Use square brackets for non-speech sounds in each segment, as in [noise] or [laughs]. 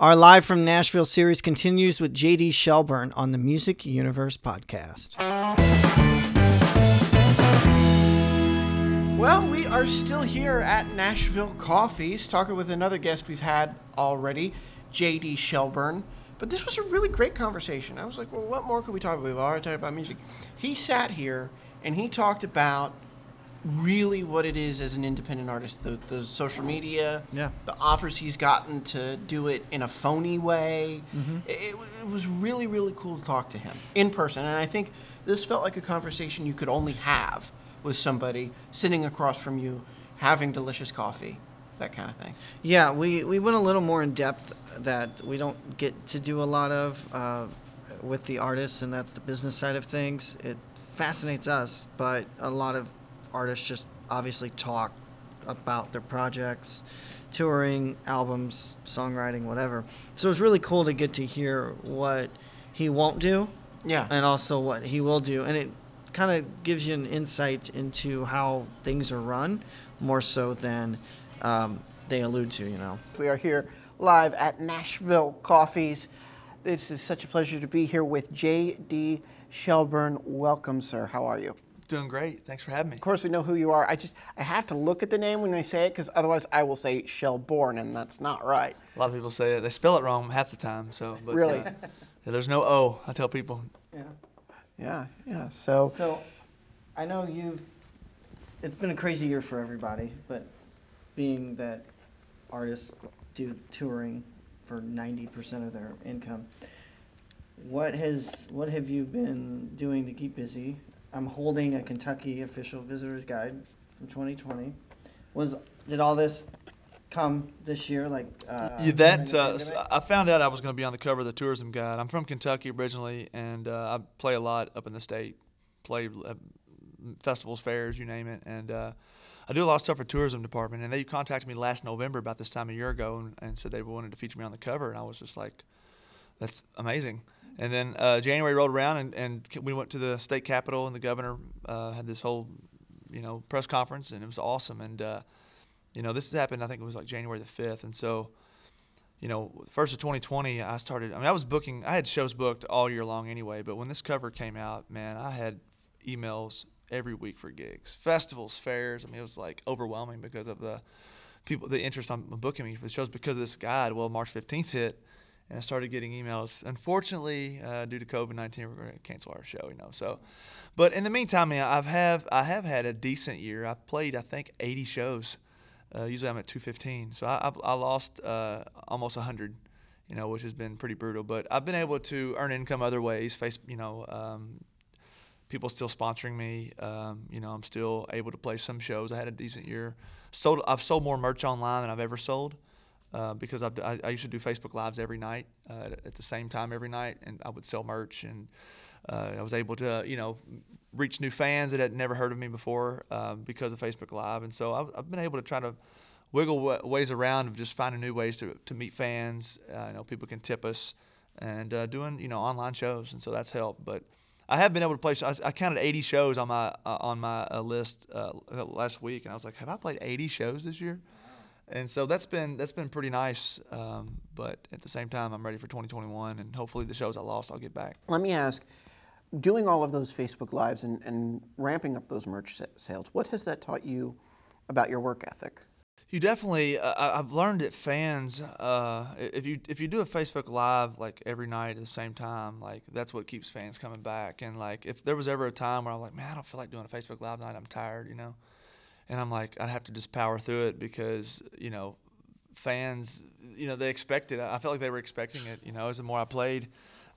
Our live from Nashville series continues with JD Shelburne on the Music Universe podcast. Well, we are still here at Nashville Coffees, talking with another guest we've had already, JD Shelburne. But this was a really great conversation. I was like, well, what more could we talk about? We've already talked about music. He sat here and he talked about really what it is as an independent artist the, the social media Yeah. the offers he's gotten to do it in a phony way it, it was really really cool to talk to him in person and i think this felt like a conversation you could only have with somebody sitting across from you having delicious coffee that kind of thing Yeah, we, we went a little more in depth that we don't get to do a lot of uh, with the artists, and that's the business side of things. It fascinates us, but a lot of artists just obviously talk about their projects, touring, albums, songwriting, whatever. So it's really cool to get to hear what he won't do yeah and also what he will do. And it kind of gives you an insight into how things are run more so than um, they allude to, you know. We are here live at Nashville Coffees. This is such a pleasure to be here with J.D. Shelburne. Welcome, sir. How are you? Doing great. Thanks for having me. Of course, we know who you are. I just I have to look at the name when I say it because otherwise I will say Shelbourne, and that's not right. A lot of people say it. They spell it wrong half the time. So, but, Really? uh, yeah, there's no O. I tell people. Yeah. Yeah, yeah. So So, I know you've. It's been a crazy year for everybody, but being that artists do touring for ninety percent of their income, what has what have you been doing to keep busy? I'm holding a Kentucky official visitor's guide from 2020. Was did all this come this year? Like uh, Yeah, that uh. I found out I was going to be on the cover of the tourism guide. I'm from Kentucky originally, and uh, I play a lot up in the state. Play uh, festivals, fairs, you name it, and uh, I do a lot of stuff for tourism department. And they contacted me last November about this time a year ago, and, and said they wanted to feature me on the cover, and I was just like, that's amazing. And then uh, January rolled around, and, and we went to the state capitol, and the governor uh, had this whole, you know, press conference, and it was awesome. And uh, you know, this happened. I think it was like January the fifth, and so, you know, first of 2020, I started. I mean, I was booking. I had shows booked all year long anyway, but when this cover came out, man, I had emails every week for gigs, festivals, fairs. I mean, it was like overwhelming because of the people, the interest on booking me for the shows because of this guide. Well, March 15th hit, and I started getting emails. Unfortunately, uh, due to COVID 19, we're going to cancel our show. You know, so. But in the meantime, I've have I have had a decent year. I've played, I think, 80 shows. Uh, usually I'm at 215, so I, I've, I lost uh, almost 100, you know, which has been pretty brutal. But I've been able to earn income other ways. Face, you know, um, people still sponsoring me. Um, you know, I'm still able to play some shows. I had a decent year. Sold, I've sold more merch online than I've ever sold uh, because I've, I, I used to do Facebook Lives every night uh, at, the same time every night, and I would sell merch, and uh, I was able to, you know, reach new fans that had never heard of me before uh, because of Facebook Live, and so I've, I've been able to try to wiggle wa- ways around of just finding new ways to, to meet fans. Uh, you know, people can tip us, and uh, doing you know online shows, and so that's helped. But I have been able to play. I, I counted 80 shows on my on my list last week, and I was like, have I played 80 shows this year? And so that's been that's been pretty nice. Um, but at the same time, I'm ready for 2021, and hopefully the shows I lost, I'll get back. let me ask, doing all of those Facebook lives and, and ramping up those merch sales, what has that taught you about your work ethic? You definitely. Uh, I've learned that fans, uh, if you if you do a Facebook Live like every night at the same time, like that's what keeps fans coming back. And like if there was ever a time where I'm like, man, I don't feel like doing a Facebook Live tonight, I'm tired, you know, and I'm like, I'd have to just power through it because you know, fans, you know, they expected. it. I felt like they were expecting it, you know, as the more I played.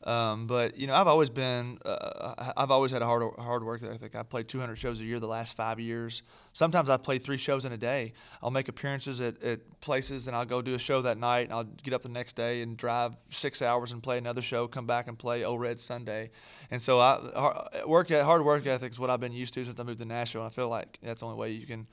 Um, but you know, I've always been, uh, I've always had a hard hard work ethic. I played 200 shows a year the last five years. Sometimes I play three shows in a day. I'll make appearances at, at places, and I'll go do a show that night, and I'll get up the next day and drive six hours and play another show. Come back and play Ole Red Sunday. And so I work hard work ethic is what I've been used to since I moved to Nashville. And I feel like that's the only way you can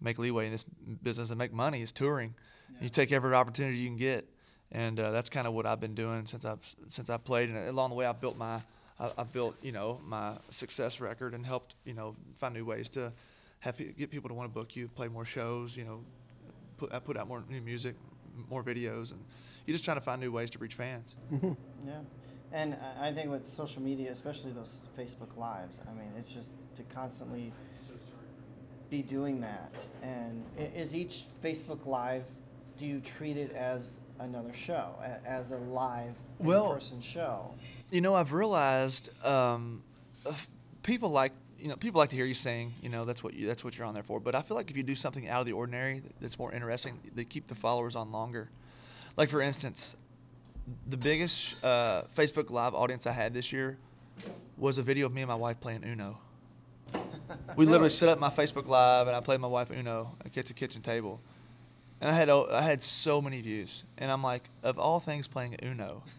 make leeway in this business and make money is touring. You take every opportunity you can get and uh, that's kind of what I've been doing since I've since I played. And along the way, I've built my I, I've built you know my success record and helped you know find new ways to have get people to want to book you, play more shows. You know, put I put out more new music, more videos, and you're just trying to find new ways to reach fans. Yeah, and I- I think with social media, especially those Facebook lives, I mean, it's just to constantly be doing that. And is each Facebook live, do you treat it as another show, a- as a live Well- in-person show? You know, I've realized um, people like you know people like to hear you sing. You know, that's what you that's what you're on there for. But I feel like if you do something out of the ordinary that's more interesting, they keep the followers on longer. Like for instance, the biggest uh, Facebook Live audience I had this year was a video of me and my wife playing Uno. We literally [laughs] set up my Facebook Live and I played my wife Uno at the kitchen table, and I had I had so many views. And I'm like, of all things, playing Uno. [laughs]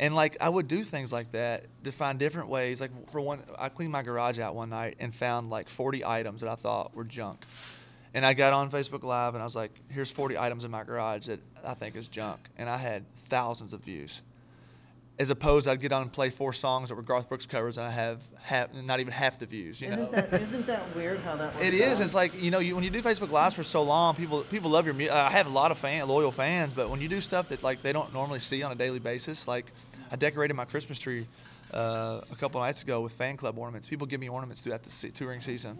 And like I would do things like that to find different ways. Like for one, I cleaned my garage out one night and found like 40 items that I thought were junk. And I got on Facebook Live and I was like, "Here's 40 items in my garage that I think is junk," and I had thousands of views. As opposed, I'd get on and play four songs that were Garth Brooks covers, and I have half, not even half the views. You Isn't that isn't that weird how that works? it is. out? It's like you know, you, when you do Facebook Lives for so long, people people love your music. I have a lot of fan loyal fans, but when you do stuff that like they don't normally see on a daily basis, like I decorated my Christmas tree uh, a couple nights ago with fan club ornaments. People give me ornaments throughout the se- touring season,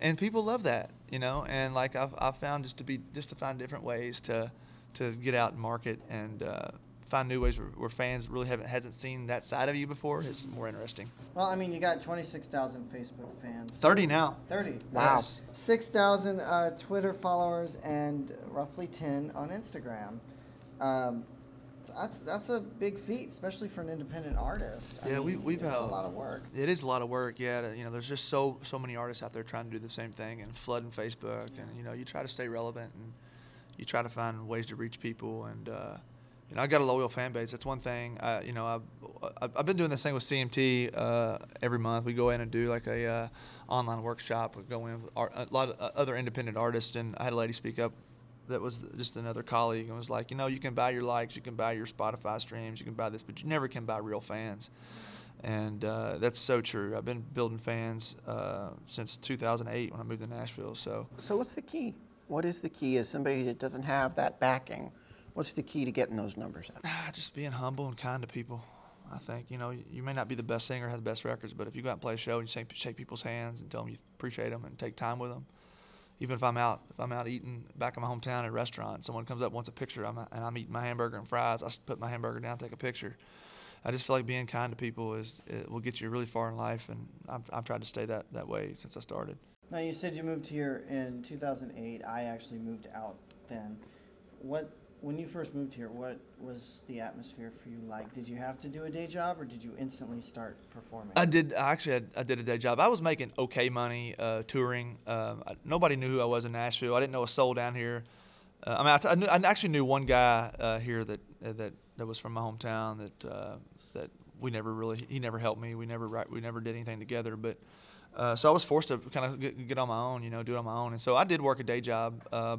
and people love that. You know, and like I've, I've found just to be just to find different ways to to get out and market and. Uh, Find new ways where, where fans really haven't hasn't seen that side of you before is more interesting. Well, I mean, you got 26,000 Facebook fans. Thirty now. 30. Wow. Yes. 6,000 uh, Twitter followers and roughly 10 on Instagram. Um, that's that's a big feat, especially for an independent artist. I Yeah, we- mean, we've, it's uh, a lot of work. It is a lot of work, yeah. To, you know, there's just so so many artists out there trying to do the same thing and flooding Facebook, and you know, you try to stay relevant and you try to find ways to reach people. And uh, you know, I got a loyal fan base. That's one thing. I, you know, I've I've been doing this thing with CMT uh, every month. We go in and do like a uh, online workshop. We go in with a lot of uh, other independent artists, and I had a lady speak up that was just another colleague and was like, you know, you can buy your likes, you can buy your Spotify streams, you can buy this, but you never can buy real fans. And uh, that's so true. I've been building fans uh, since 2008 when I moved to Nashville. So So what's the key? What is the key as somebody that doesn't have that backing? What's the key to getting those numbers up? ah, just being humble and kind to people. I think you know you may not be the best singer, have the best records, but if you go out and play a show and you shake, shake people's hands and tell them you appreciate them and take time with them, even if I'm out if I'm out eating back in my hometown at a restaurant, someone comes up wants a picture, I'm, and I'm eating my hamburger and fries, I put my hamburger down, take a picture. I just feel like being kind to people is it will get you really far in life, and I've, I've tried to stay that, that way since I started. Now, you said you moved here in 2008. I actually moved out then. What when you first moved here, what was the atmosphere for you like? Did you have to do a day job, or did you instantly start performing? I did. Actually had, I did a day job. I was making okay money uh, touring. Um, I, nobody knew who I was in Nashville. I didn't know a soul down here. Uh, I mean, I, t- I, knew, I actually knew one guy uh, here that uh, that that was from my hometown. That uh, that we never really. He never helped me. We never we never did anything together. But uh, so I was forced to kind of get, get on my own. You know, do it on my own. And so I did work a day job. Uh,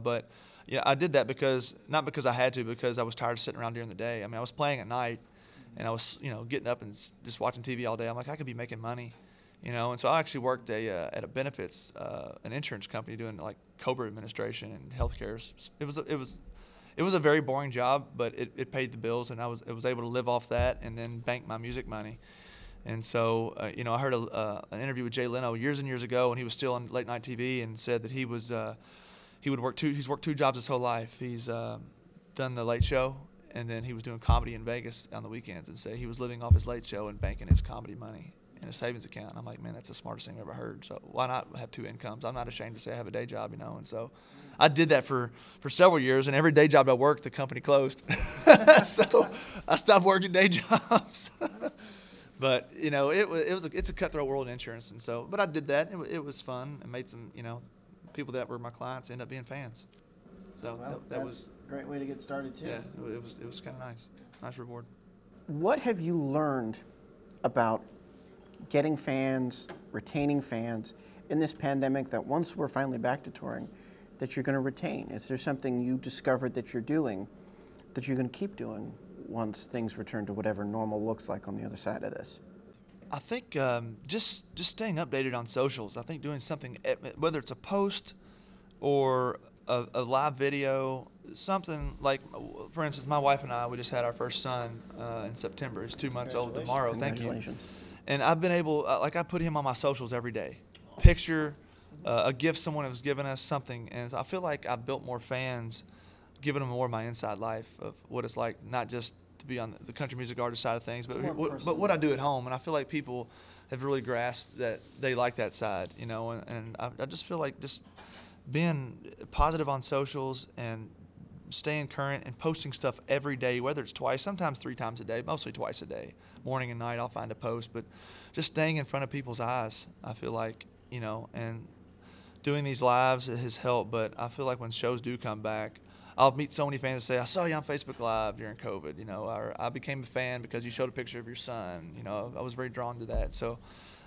but yeah, I did that because not because I had to, because I was tired of sitting around during the day. I mean, I was playing at night and I was, you know, getting up and just watching TV all day. I'm like, I could be making money, you know. And so I actually worked a uh, at a benefits, uh, an insurance company doing like COBRA administration and healthcare. It was it was it was a very boring job, but it, it paid the bills, and I was I was able to live off that and then bank my music money. And so, uh, you know, I heard a, uh, an interview with Jay Leno years and years ago when he was still on late night TV, and said that he was uh, he would work two he's worked two jobs his whole life. He's um, done the Late Show, and then he was doing comedy in Vegas on the weekends, and say he was living off his Late Show and banking his comedy money in a savings account. And I'm like, man, that's the smartest thing I've ever heard. So why not have two incomes? I'm not ashamed to say I have a day job, you know. And so I did that for for several years, and every day job I worked, the company closed. [laughs] so I stopped working day [laughs] jobs. but you know, it was it was a, it's a cutthroat world in insurance, and so but I did that. It, it was fun and made some you know people that were my clients end up being fans. So well, that, that that's was a great way to get started too. yeah, it, it was it was kind of nice, nice reward. What have you learned about getting fans, retaining fans in this pandemic that once we're finally back to touring, that you're going to retain? Is there something you discovered that you're doing that you're going to keep doing once things return to whatever normal looks like on the other side of this? I think um, just just staying updated on socials. I think doing something, eh, whether it's a post or a, a live video, something like, for instance, my wife and I, we just had our first son uh, in September. He's two months old tomorrow. Thank you. And I've been able, uh, like, I put him on my socials every day. Picture, uh, a gift someone has given us, something. And I feel like I've built more fans, giving them more of my inside life of what it's like, not just to be on the country music artist side of things, but, what, but what I do at home. And I feel like people have really grasped that they like that side, you know. And, and I, I just feel like just being positive on socials and staying current and posting stuff every day, whether it's twice, sometimes three times a day, mostly twice a day, morning and night. I'll find a post, but just staying in front of people's eyes. I feel like you know, and doing these lives has helped. But I feel like when shows do come back. I'll meet so many fans that say, "I saw you on Facebook Live during COVID," you know, or "I became a fan because you showed a picture of your son." You know, I was very drawn to that. So,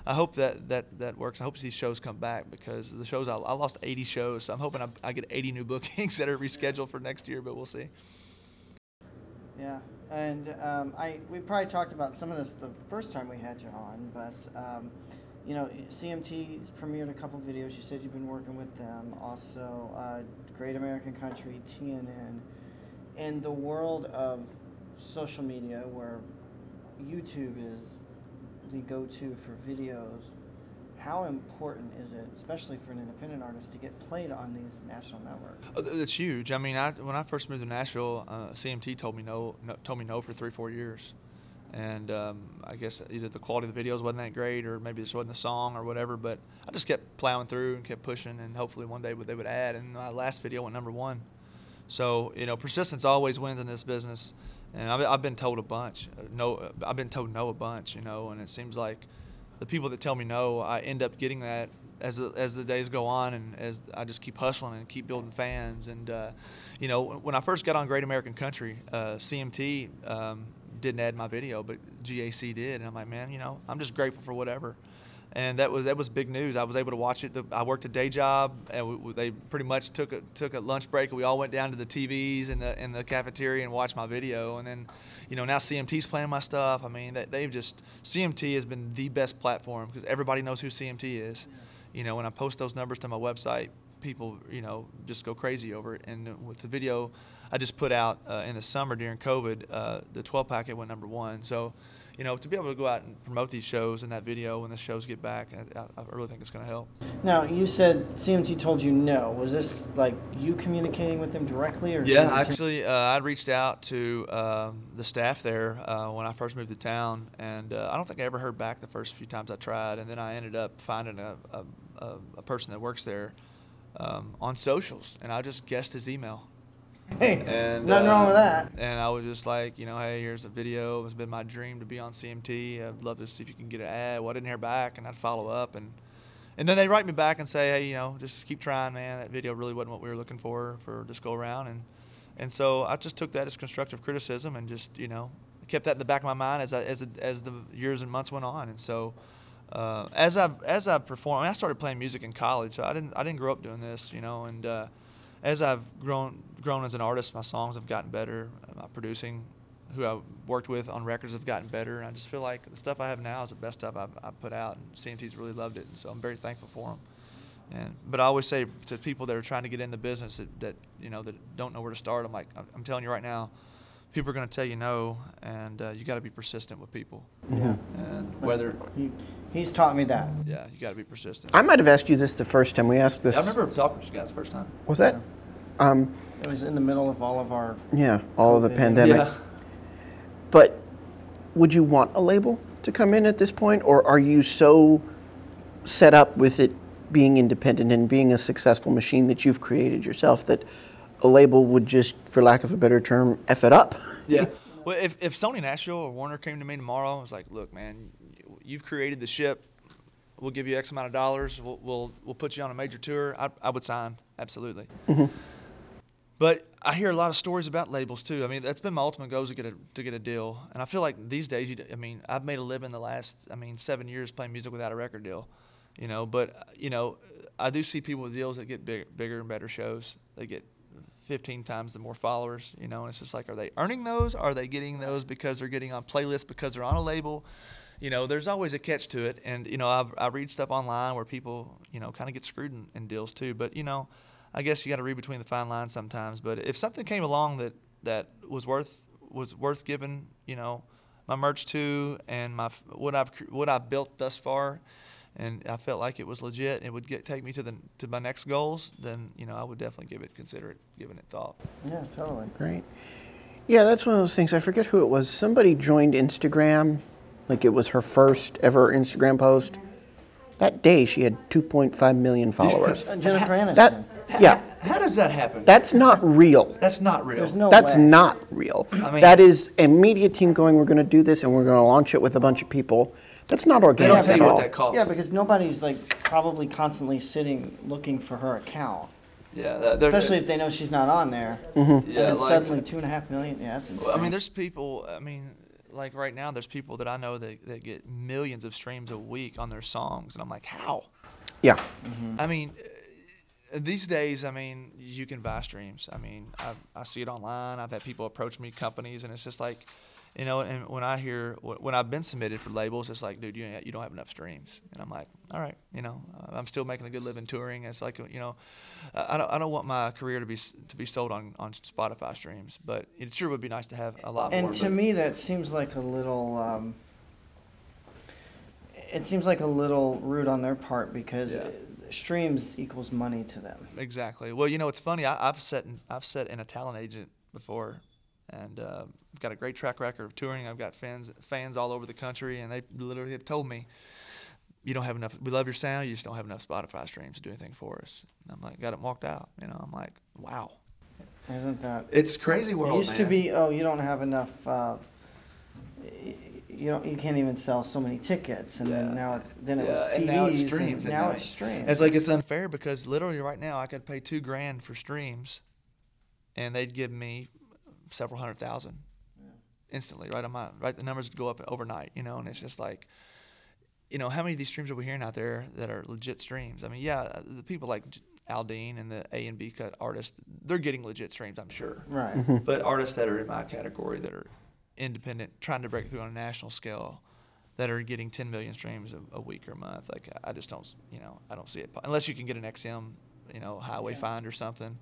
I hope that that that works. I hope these shows come back because the shows I, I lost 80 shows, so I'm hoping I, I get 80 new [laughs] bookings that are rescheduled for next year, but we'll see. Yeah, and um, I we probably talked about some of this the first time we had you on, but um, you know CMT's premiered a couple videos. You said you've been working with them. Also, uh, Great American Country, TNN, in the world of social media where YouTube is the go-to for videos. How important is it, especially for an independent artist, to get played on these national networks? Th- It's huge. I mean, I, when I first moved to Nashville, uh, CMT told me no, no, told me no for three, four years, and um, I guess either the quality of the videos wasn't that great, or maybe this wasn't the song, or whatever. But I just kept plowing through and kept pushing, and hopefully one day they would add. And my last video went number one. So you know, persistence always wins in this business, and I've, I've been told a bunch. uh, No, uh, I've been told no a bunch. You know, and it seems like the people that tell me no, I end up getting that as the as the days go on, and as I just keep hustling and keep building fans. And uh, you know, when I first got on Great American Country, uh, CMT um, didn't add my video, but GAC did, and I'm like, man, you know, I'm just grateful for whatever. And that was that was big news. I was able to watch it. The- I worked a day job, and we, we- they pretty much took a took a lunch break, we all went down to the TVs in the in the cafeteria and watched my video. And then, you know, now CMT's playing my stuff. I mean, they, they've just CMT has been the best platform because everybody knows who CMT is. You know, when I post those numbers to my website, people you know just go crazy over it. And with the video I just put out uh, in the summer during COVID, uh, the 12 packet went number one. So you know, to be able to go out and promote these shows and that video when the shows get back, I, I I really think it's going to help. Now you said CMT told you no. Was this like you communicating with them directly, or Yeah, actually, uh, I reached out to um, the staff there uh, when I first moved to town, and uh, I don't think I ever heard back the first few times I tried. And then I ended up finding a, a, a, a person that works there um, on socials, and I just guessed his email. Hey, [laughs] And nothing wrong uh, with that. And I was just like, you know, hey, here's a video. It's been my dream to be on CMT. I'd love to see if you can get an ad. Well, I didn't hear back, and I'd follow up, and and then they write me back and say, hey, you know, just keep trying, man. That video really wasn't what we were looking for for this go around, and and so I just took that as constructive criticism and just you know kept that in the back of my mind as I, as the- as the years and months went on, and so. Uh, as I've as I've performed, I, mean, I started playing music in college, so I didn't I didn't grow up doing this, you know. And uh, as I've grown grown as an artist, my songs have gotten better. uh, My producing, who I worked with on records, have gotten better. And I just feel like the stuff I have now is the best stuff I've, I've put out, and CMT's really loved it, and so I'm very thankful for them. And but I always say to people that are trying to get in the business that, that you know that don't know where to start, I'm like I'm, I'm telling you right now, people are going to tell you no, and uh, you got to be persistent with people. Yeah. And whether He, he's taught me that. yeah, you got to be persistent. I might have asked you this the first time we asked this. I remember talking to you guys the first time. Was that? Um, It was in the middle of all of our. yeah, all of the pandemic. Yeah. But would you want a label to come in at this point, or are you so set up with it being independent and being a successful machine that you've created yourself that a label would just, for lack of a better term, f it up? [laughs] Yeah. Well, if, if Sony Nashville or Warner came to me tomorrow, I was like, look, man, you've created the ship. We'll give you X amount of dollars. We'll, we'll, we'll put you on a major tour. I, I would sign. Absolutely. But I hear a lot of stories about labels too. I mean, that's been my ultimate goal is to get a to get a deal. And I feel like these days, you, I mean, I've made a living the last, I mean, seven years playing music without a record deal. You know, but you know, I do see people with deals that get bigger, bigger and better shows. They get 15 times the more followers. You know, and it's just like, are they earning those? Are they getting those because they're getting on playlists because they're on a label? You know, there's always a catch to it. And you know, I've, I read stuff online where people, you know, kind of get screwed in, in deals too. But you know. I guess you got to read between the fine lines sometimes. But if something came along that that was worth was worth giving, you know, my merch to and my what I've what I've built thus far, and I felt like it was legit and it would get take me to the to my next goals, then you know I would definitely give it consider it giving it thought. Yeah, totally. Great. Yeah, that's one of those things. I forget who it was. Somebody joined Instagram, like it was her first ever Instagram post. That day, she had 2.5 million followers. [laughs] Jennifer Aniston. That, yeah, How does that happen? that's not real. That's not real. There's no That's way. not real. mean- that is a media team going, we're going to do this and we're going to launch it with a bunch of people. That's not they organic don't tell at you all. what that costs. Yeah, because nobody's like probably constantly sitting looking for her account, yeah, that- they're- especially if they know she's not on there. Mm-hmm. yeah, and it's like- suddenly two and a half million. Yeah, that's insane. Well, I mean, there's people. I mean, like right now, there's people that I know that, that get millions of streams a week on their songs, and I'm like, how? Yeah. Mm-hmm. I mean, these days, I mean, you can buy streams. I mean, I, I see it online. I've had people approach me, companies, and it's just like, you know. And when I hear when I've been submitted for labels, it's like, dude, you you don't have enough streams, and I'm like, all right, you know, uh, I'm still making a good living touring. It's like, you know, I don't I don't want my career to be to be sold on on Spotify streams, but it sure would be nice to have a lot more. and to but- me, that seems like a little. Um, it seems like a little rude on their part because Yeah. Streams equals money to them. Exactly. Well, you know, it's funny. I, I've set in, I've set in a talent agent before, and uh, I've got a great track record of touring. I've got fans fans all over the country, and they literally have told me, "You don't have enough. We love your sound. You just don't have enough Spotify streams to do anything for us." And I'm like, got it walked out. You know, I'm like, wow. Isn't that? It's crazy world. It used to be, oh, you don't have enough. Uh, you don't. You can't even sell so many tickets, and Yeah. then now, it, then it was CDs, and now it's streams. and now I it's streams. It's like it's unfair because literally right now I could pay two grand for streams, and they'd give me several hundred thousand instantly. Right on my right, the numbers would go up overnight. You know, and it's just like, you know, how many of these streams are we hearing out there that are legit streams? I mean, yeah, uh, the people like J- Aldean and the A and B cut artists, they're getting legit streams, I'm sure. right. But artists that are in my category that are independent, trying to break through on a national scale, that are getting 10 million streams a, a week or a month, like I just don't, you know, I don't see it unless you can get an XM, you know, highway find or something,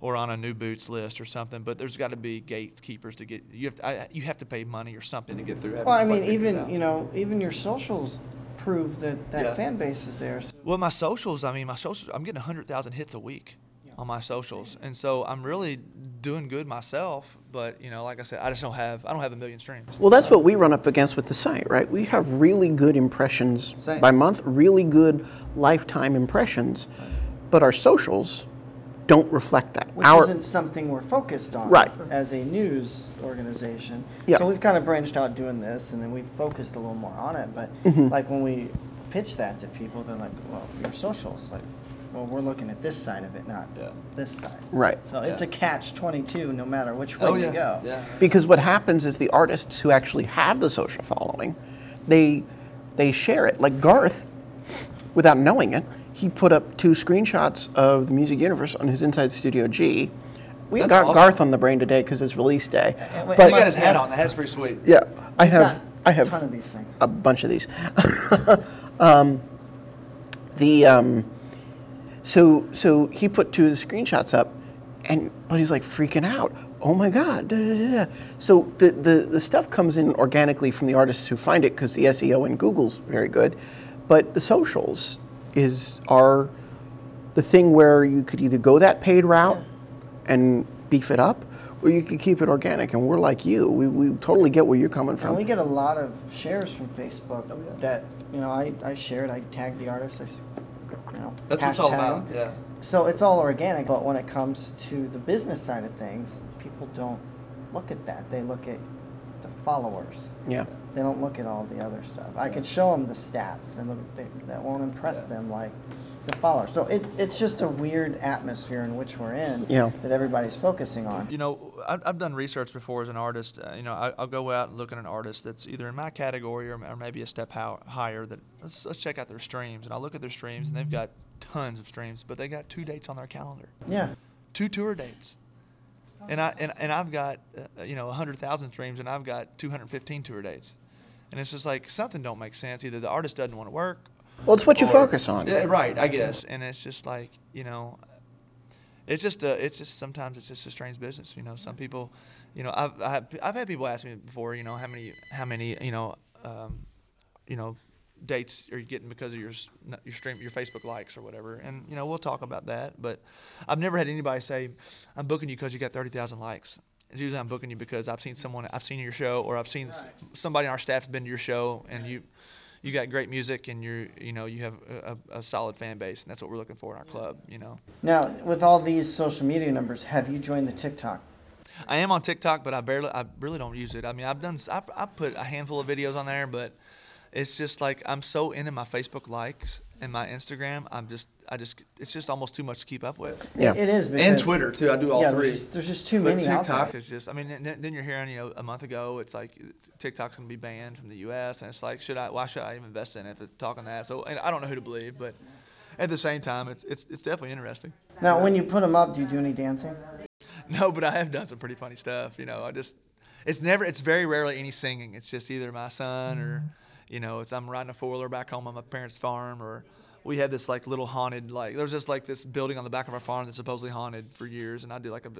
or on a new boots list or something. But there's got to be gatekeepers to get you have to, I, you have to pay money or something to get through. Well, I mean, even you know, even your socials prove that that Yeah. fan base is there. So Well, my socials, I mean, my socials, I'm getting 100,000 hits a week on my socials. And so I'm really doing good myself. But, you know, like I said, I just don't have, I don't have a million streams. Well, that's what we run up against with the site, right? We have really good impressions Same. by month, really good lifetime impressions, but our socials don't reflect that. which our, isn't something we're focused on Right. as a news organization. Yeah. So we've kind of branched out doing this, and then we've focused a little more on it. But Mm-hmm. like when we pitch that to people, they're like, "Well, your socials, like, well, we're looking at this side of it, not Yeah. this side." right. So it's a catch twenty-two, no matter which way Oh, you go. Yeah. Because what happens is the artists who actually have the social following, they they share it. Like Garth, without knowing it, he put up two screenshots of the Music Universe on his Inside Studio G. We That's got awesome. Garth on the brain today because it's release day. wait, But he got his hat on. The hat's pretty sweet. yeah, I have got I a have ton of these things. a bunch of these. [laughs] um, the um, so so he put two of the screenshots up, and but he's like freaking out. Oh my god! Da, da, da. So the, the the stuff comes in organically from the artists who find it because the SEO in Google's very good, but the socials is are the thing where you could either go that paid route and beef it up, or you could keep it organic. And we're like you. We, we totally get where you're coming And from. we get a lot of shares from Facebook oh, that you know I, I shared. I tagged the artist. I, know, That's what it's all hashtag about. 'em. Yeah. So it's all organic, but when it comes to the business side of things, people don't look at that. They look at the followers. yeah. They don't look at all the other stuff. I could show them the stats, and they, that won't impress Yeah. them like the followers. So it, it's just a weird atmosphere in which we're in Yeah. that everybody's focusing on. You know, I've, I've done research before as an artist. Uh, you know, I, I'll go out and look at an artist that's either in my category or, or maybe a step how, higher. That let's, let's check out their streams, and I'll look at their streams, and they've got tons of streams, but they got two dates on their calendar, Yeah. two tour dates. And I and, and I've got uh, you know 100,000 streams, and I've got 215 tour dates, and it's just like something don't make sense. Either the artist doesn't want to work, Well, it's what you focus on. Yeah, right, I guess. And it's just like, you know, it's just a, it's just sometimes it's just a strange business. You know, some people, you know, I've I've, I've had people ask me before, you know, how many how many you know, um, you know, dates are you getting because of your your stream your Facebook likes or whatever, and you know we'll talk about that. But I've never had anybody say, I'm booking you because you got thirty thousand likes. It's usually I'm booking you because I've seen someone I've seen your show or I've seen s somebody on our staff's been to your show and you you got great music and you're you know you have a, a, a solid fan base and that's what we're looking for in our club. You know. Now, with all these social media numbers, have you joined the TikTok? I am on TikTok, but I barely, I really don't use it. I mean, I've done, s- I, I put a handful of videos on there, but it's just like I'm so into my Facebook likes and my Instagram. I'm just, I just, it's just almost too much to keep up with. Yeah. It is because And Twitter too. I do all yeah, three. There's just, there's just too But many out TikTok there. is just, I mean, then, then you're hearing, you know, a month ago, it's like TikTok's gonna be banned from the U.S. and it's like, should I? Why should I even invest in it? To talk on that. So and I don't know who to believe, but at the same time, it's it's it's definitely interesting. Now, when you put them up, do you do any dancing? [laughs] No, but I have done some pretty funny stuff. You know, I just it's never it's very rarely any singing. It's just either my son or you know, it's I'm riding a four wheeler back home on my parents' farm or we had this like little haunted like there was just like this building on the back of our farm that's supposedly haunted for years and I did like a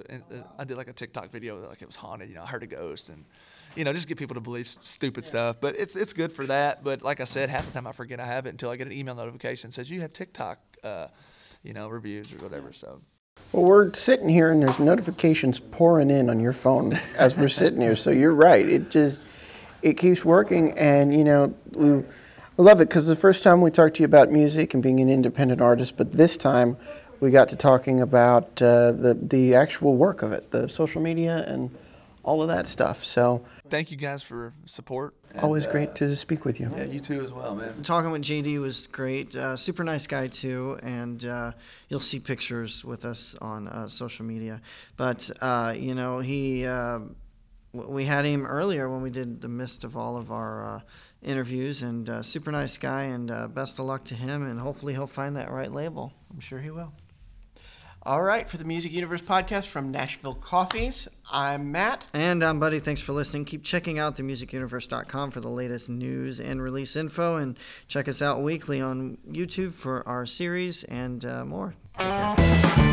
I did like a TikTok video that like it was haunted, you know, I heard a ghost and you know, just get people to believe s- stupid stuff. But it's it's good for that. But like I said, half the time I forget I have it until I get an email notification that says you have TikTok, uh, you know, reviews or whatever. So Well, we're sitting here and there's notifications pouring in on your phone as we're sitting here. So you're right. It just it keeps working, and you know we, we love it because the first time we talked to you about music and being an independent artist, but this time we got to talking about uh, the the actual work of it, the social media and all of that stuff. So thank you guys for support. and, always uh, great to speak with you. Yeah, you too as well, man. Talking with JD was great. Uh, super nice guy too, and uh, you'll see pictures with us on uh, social media. But uh, you know, he uh, w- we had him earlier when we did the mist of all of our uh, interviews, and uh, super nice guy. And uh, best of luck to him, and hopefully he'll find that right label. I'm sure he will. All right, for the Music Universe podcast from Nashville Coffees, I'm Matt. And I'm Buddy. Thanks for listening. Keep checking out themusicuniverse.com for the latest news and release info, and check us out weekly on YouTube for our series and uh, more. Take care.